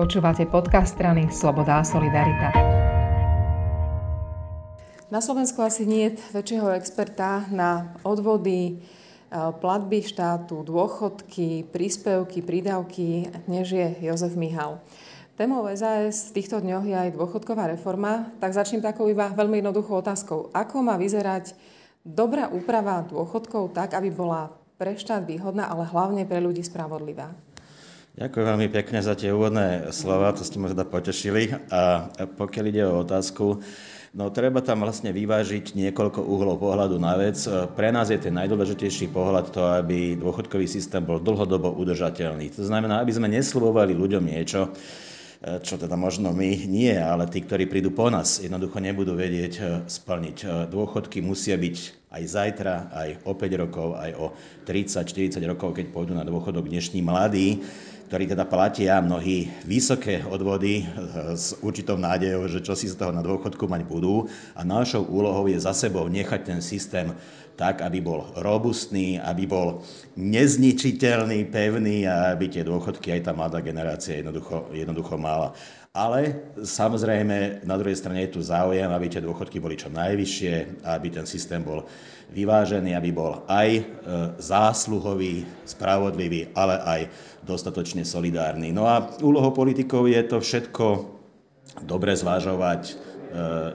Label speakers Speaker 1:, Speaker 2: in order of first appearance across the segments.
Speaker 1: Počúvate podcast strany Sloboda a Solidarita. Na Slovensku asi nie je väčšieho experta na odvody, e, platby štátu, dôchodky, príspevky, prídavky, než je Jozef Mihal. Témou SAS v týchto dňoch je aj dôchodková reforma, tak začnem takou iba veľmi jednoduchou otázkou. Ako má vyzerať dobrá úprava dôchodkov tak, aby bola pre štát výhodná, ale hlavne pre ľudí spravodlivá?
Speaker 2: Ďakujem veľmi pekne za tie úvodné slova, to ste ma teda potešili. A pokiaľ ide o otázku, no treba tam vlastne vyvážiť niekoľko uhlov pohľadu na vec. Pre nás je ten najdôležitejší pohľad to, aby dôchodkový systém bol dlhodobo udržateľný. To znamená, aby sme neslubovali ľuďom niečo, čo teda možno my nie, ale tí, ktorí prídu po nás, jednoducho nebudú vedieť eh, splniť. Eh, dôchodky musia byť aj zajtra, aj o 5 rokov, aj o 30-40 rokov, keď pôjdu na dôchodok dnešní mladí, ktorí teda platia mnohí vysoké odvody eh, s určitou nádejou, že čo si z toho na dôchodku mať budú. A našou úlohou je za sebou nechať ten systém tak, aby bol robustný, aby bol nezničiteľný, pevný a aby tie dôchodky aj tá mladá generácia jednoducho, jednoducho mala. Ale samozrejme, na druhej strane je tu záujem, aby tie dôchodky boli čo najvyššie, aby ten systém bol vyvážený, aby bol aj e, zásluhový, spravodlivý, ale aj dostatočne solidárny. No a úlohou politikov je to všetko dobre zvažovať, e,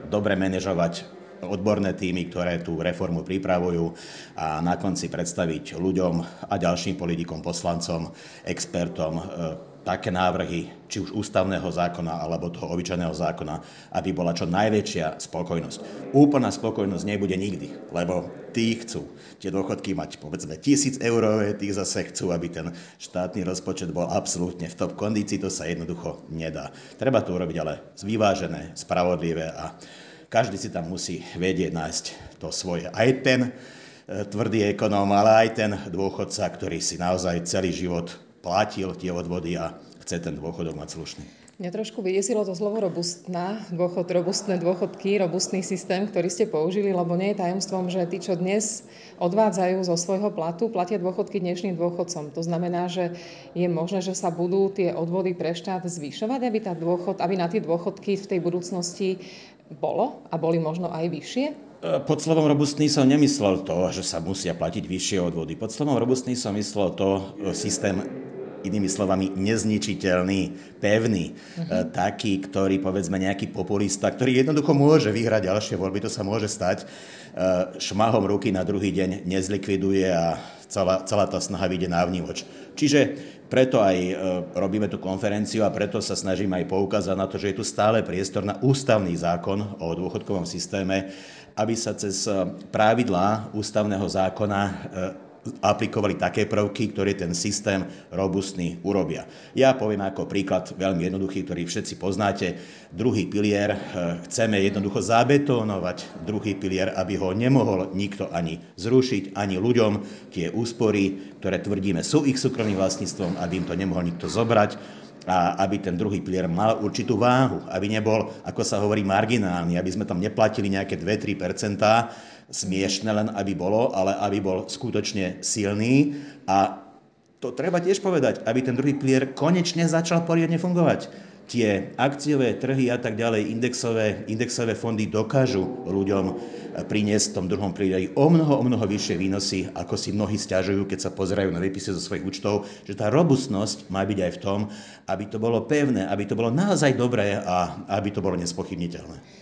Speaker 2: dobre manažovať odborné týmy, ktoré tú reformu pripravujú a na konci predstaviť ľuďom a ďalším politikom, poslancom, expertom e, také návrhy, či už ústavného zákona alebo toho obyčajného zákona, aby bola čo najväčšia spokojnosť. Úplná spokojnosť nebude nikdy, lebo tí chcú tie dôchodky mať povedzme tisíc eurové, tí zase chcú, aby ten štátny rozpočet bol absolútne v top kondícii, to sa jednoducho nedá. Treba to urobiť ale zvyvážené, spravodlivé a každý si tam musí vedieť nájsť to svoje. Aj ten e, tvrdý ekonóm, ale aj ten dôchodca, ktorý si naozaj celý život platil tie odvody a chce ten dôchodok mať slušný.
Speaker 1: Mňa trošku vydesilo to slovo robustná, dôchod, robustné dôchodky, robustný systém, ktorý ste použili, lebo nie je tajomstvom, že tí, čo dnes odvádzajú zo svojho platu, platia dôchodky dnešným dôchodcom. To znamená, že je možné, že sa budú tie odvody pre štát zvyšovať, aby, tá dôchod, aby na tie dôchodky v tej budúcnosti bolo a boli možno aj vyššie?
Speaker 2: E, pod slovom robustný som nemyslel to, že sa musia platiť vyššie odvody. Pod slovom robustný som myslel to e, systém inými slovami nezničiteľný, pevný, uh-huh. taký, ktorý povedzme nejaký populista, ktorý jednoducho môže vyhrať ďalšie voľby, to sa môže stať, šmahom ruky na druhý deň nezlikviduje a celá, celá tá snaha vyjde na vnívoč. Čiže preto aj e, robíme tú konferenciu a preto sa snažím aj poukázať na to, že je tu stále priestor na ústavný zákon o dôchodkovom systéme, aby sa cez e, pravidlá ústavného zákona e, aplikovali také prvky, ktoré ten systém robustný urobia. Ja poviem ako príklad veľmi jednoduchý, ktorý všetci poznáte. Druhý pilier, chceme jednoducho zabetónovať druhý pilier, aby ho nemohol nikto ani zrušiť, ani ľuďom tie úspory, ktoré tvrdíme sú ich súkromným vlastníctvom, aby im to nemohol nikto zobrať a aby ten druhý pilier mal určitú váhu, aby nebol, ako sa hovorí, marginálny, aby sme tam neplatili nejaké 2-3 smiešne len, aby bolo, ale aby bol skutočne silný a to treba tiež povedať, aby ten druhý pilier konečne začal poriadne fungovať tie akciové trhy a tak ďalej, indexové, indexové fondy dokážu ľuďom priniesť v tom druhom prídeli o mnoho, o mnoho vyššie výnosy, ako si mnohí stiažujú, keď sa pozerajú na výpisy zo svojich účtov, že tá robustnosť má byť aj v tom, aby to bolo pevné, aby to bolo naozaj dobré a aby to bolo nespochybniteľné.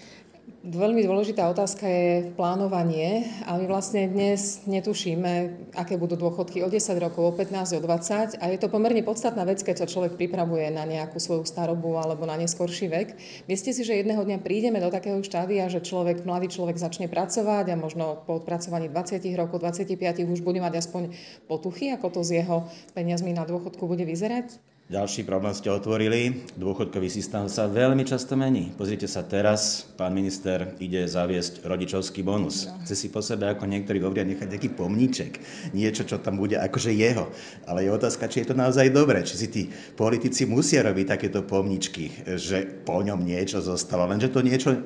Speaker 1: Veľmi dôležitá otázka je plánovanie a my vlastne dnes netušíme, aké budú dôchodky o 10 rokov, o 15, o 20 a je to pomerne podstatná vec, keď sa človek pripravuje na nejakú svoju starobu alebo na neskorší vek. Myslíte si, že jedného dňa prídeme do takého štádia, že človek, mladý človek začne pracovať a možno po odpracovaní 20 rokov, 25 už bude mať aspoň potuchy, ako to s jeho peniazmi na dôchodku bude vyzerať?
Speaker 2: Ďalší problém ste otvorili. Dôchodkový systém sa veľmi často mení. Pozrite sa teraz, pán minister ide zaviesť rodičovský bonus. Chce si po sebe, ako niektorí hovoria, nechať taký pomníček. Niečo, čo tam bude akože jeho. Ale je otázka, či je to naozaj dobré. Či si tí politici musia robiť takéto pomničky, že po ňom niečo zostalo. Lenže to niečo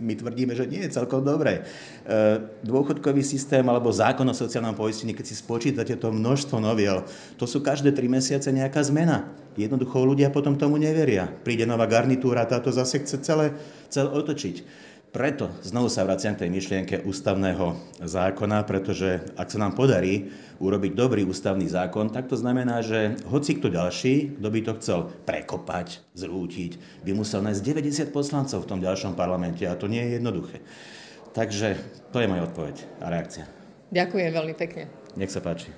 Speaker 2: my tvrdíme, že nie je celkom dobré. E, dôchodkový systém alebo zákon o sociálnom poistení, keď si spočítate to množstvo noviel, to sú každé tri mesiace nejaká zmena. Jednoducho ľudia potom tomu neveria. Príde nová garnitúra, táto zase chce celé, celé otočiť. Preto znovu sa vraciam k tej myšlienke ústavného zákona, pretože ak sa nám podarí urobiť dobrý ústavný zákon, tak to znamená, že hoci kto ďalší, kto by to chcel prekopať, zrútiť, by musel nájsť 90 poslancov v tom ďalšom parlamente a to nie je jednoduché. Takže to je moja odpoveď a reakcia.
Speaker 1: Ďakujem veľmi pekne.
Speaker 2: Nech sa páči.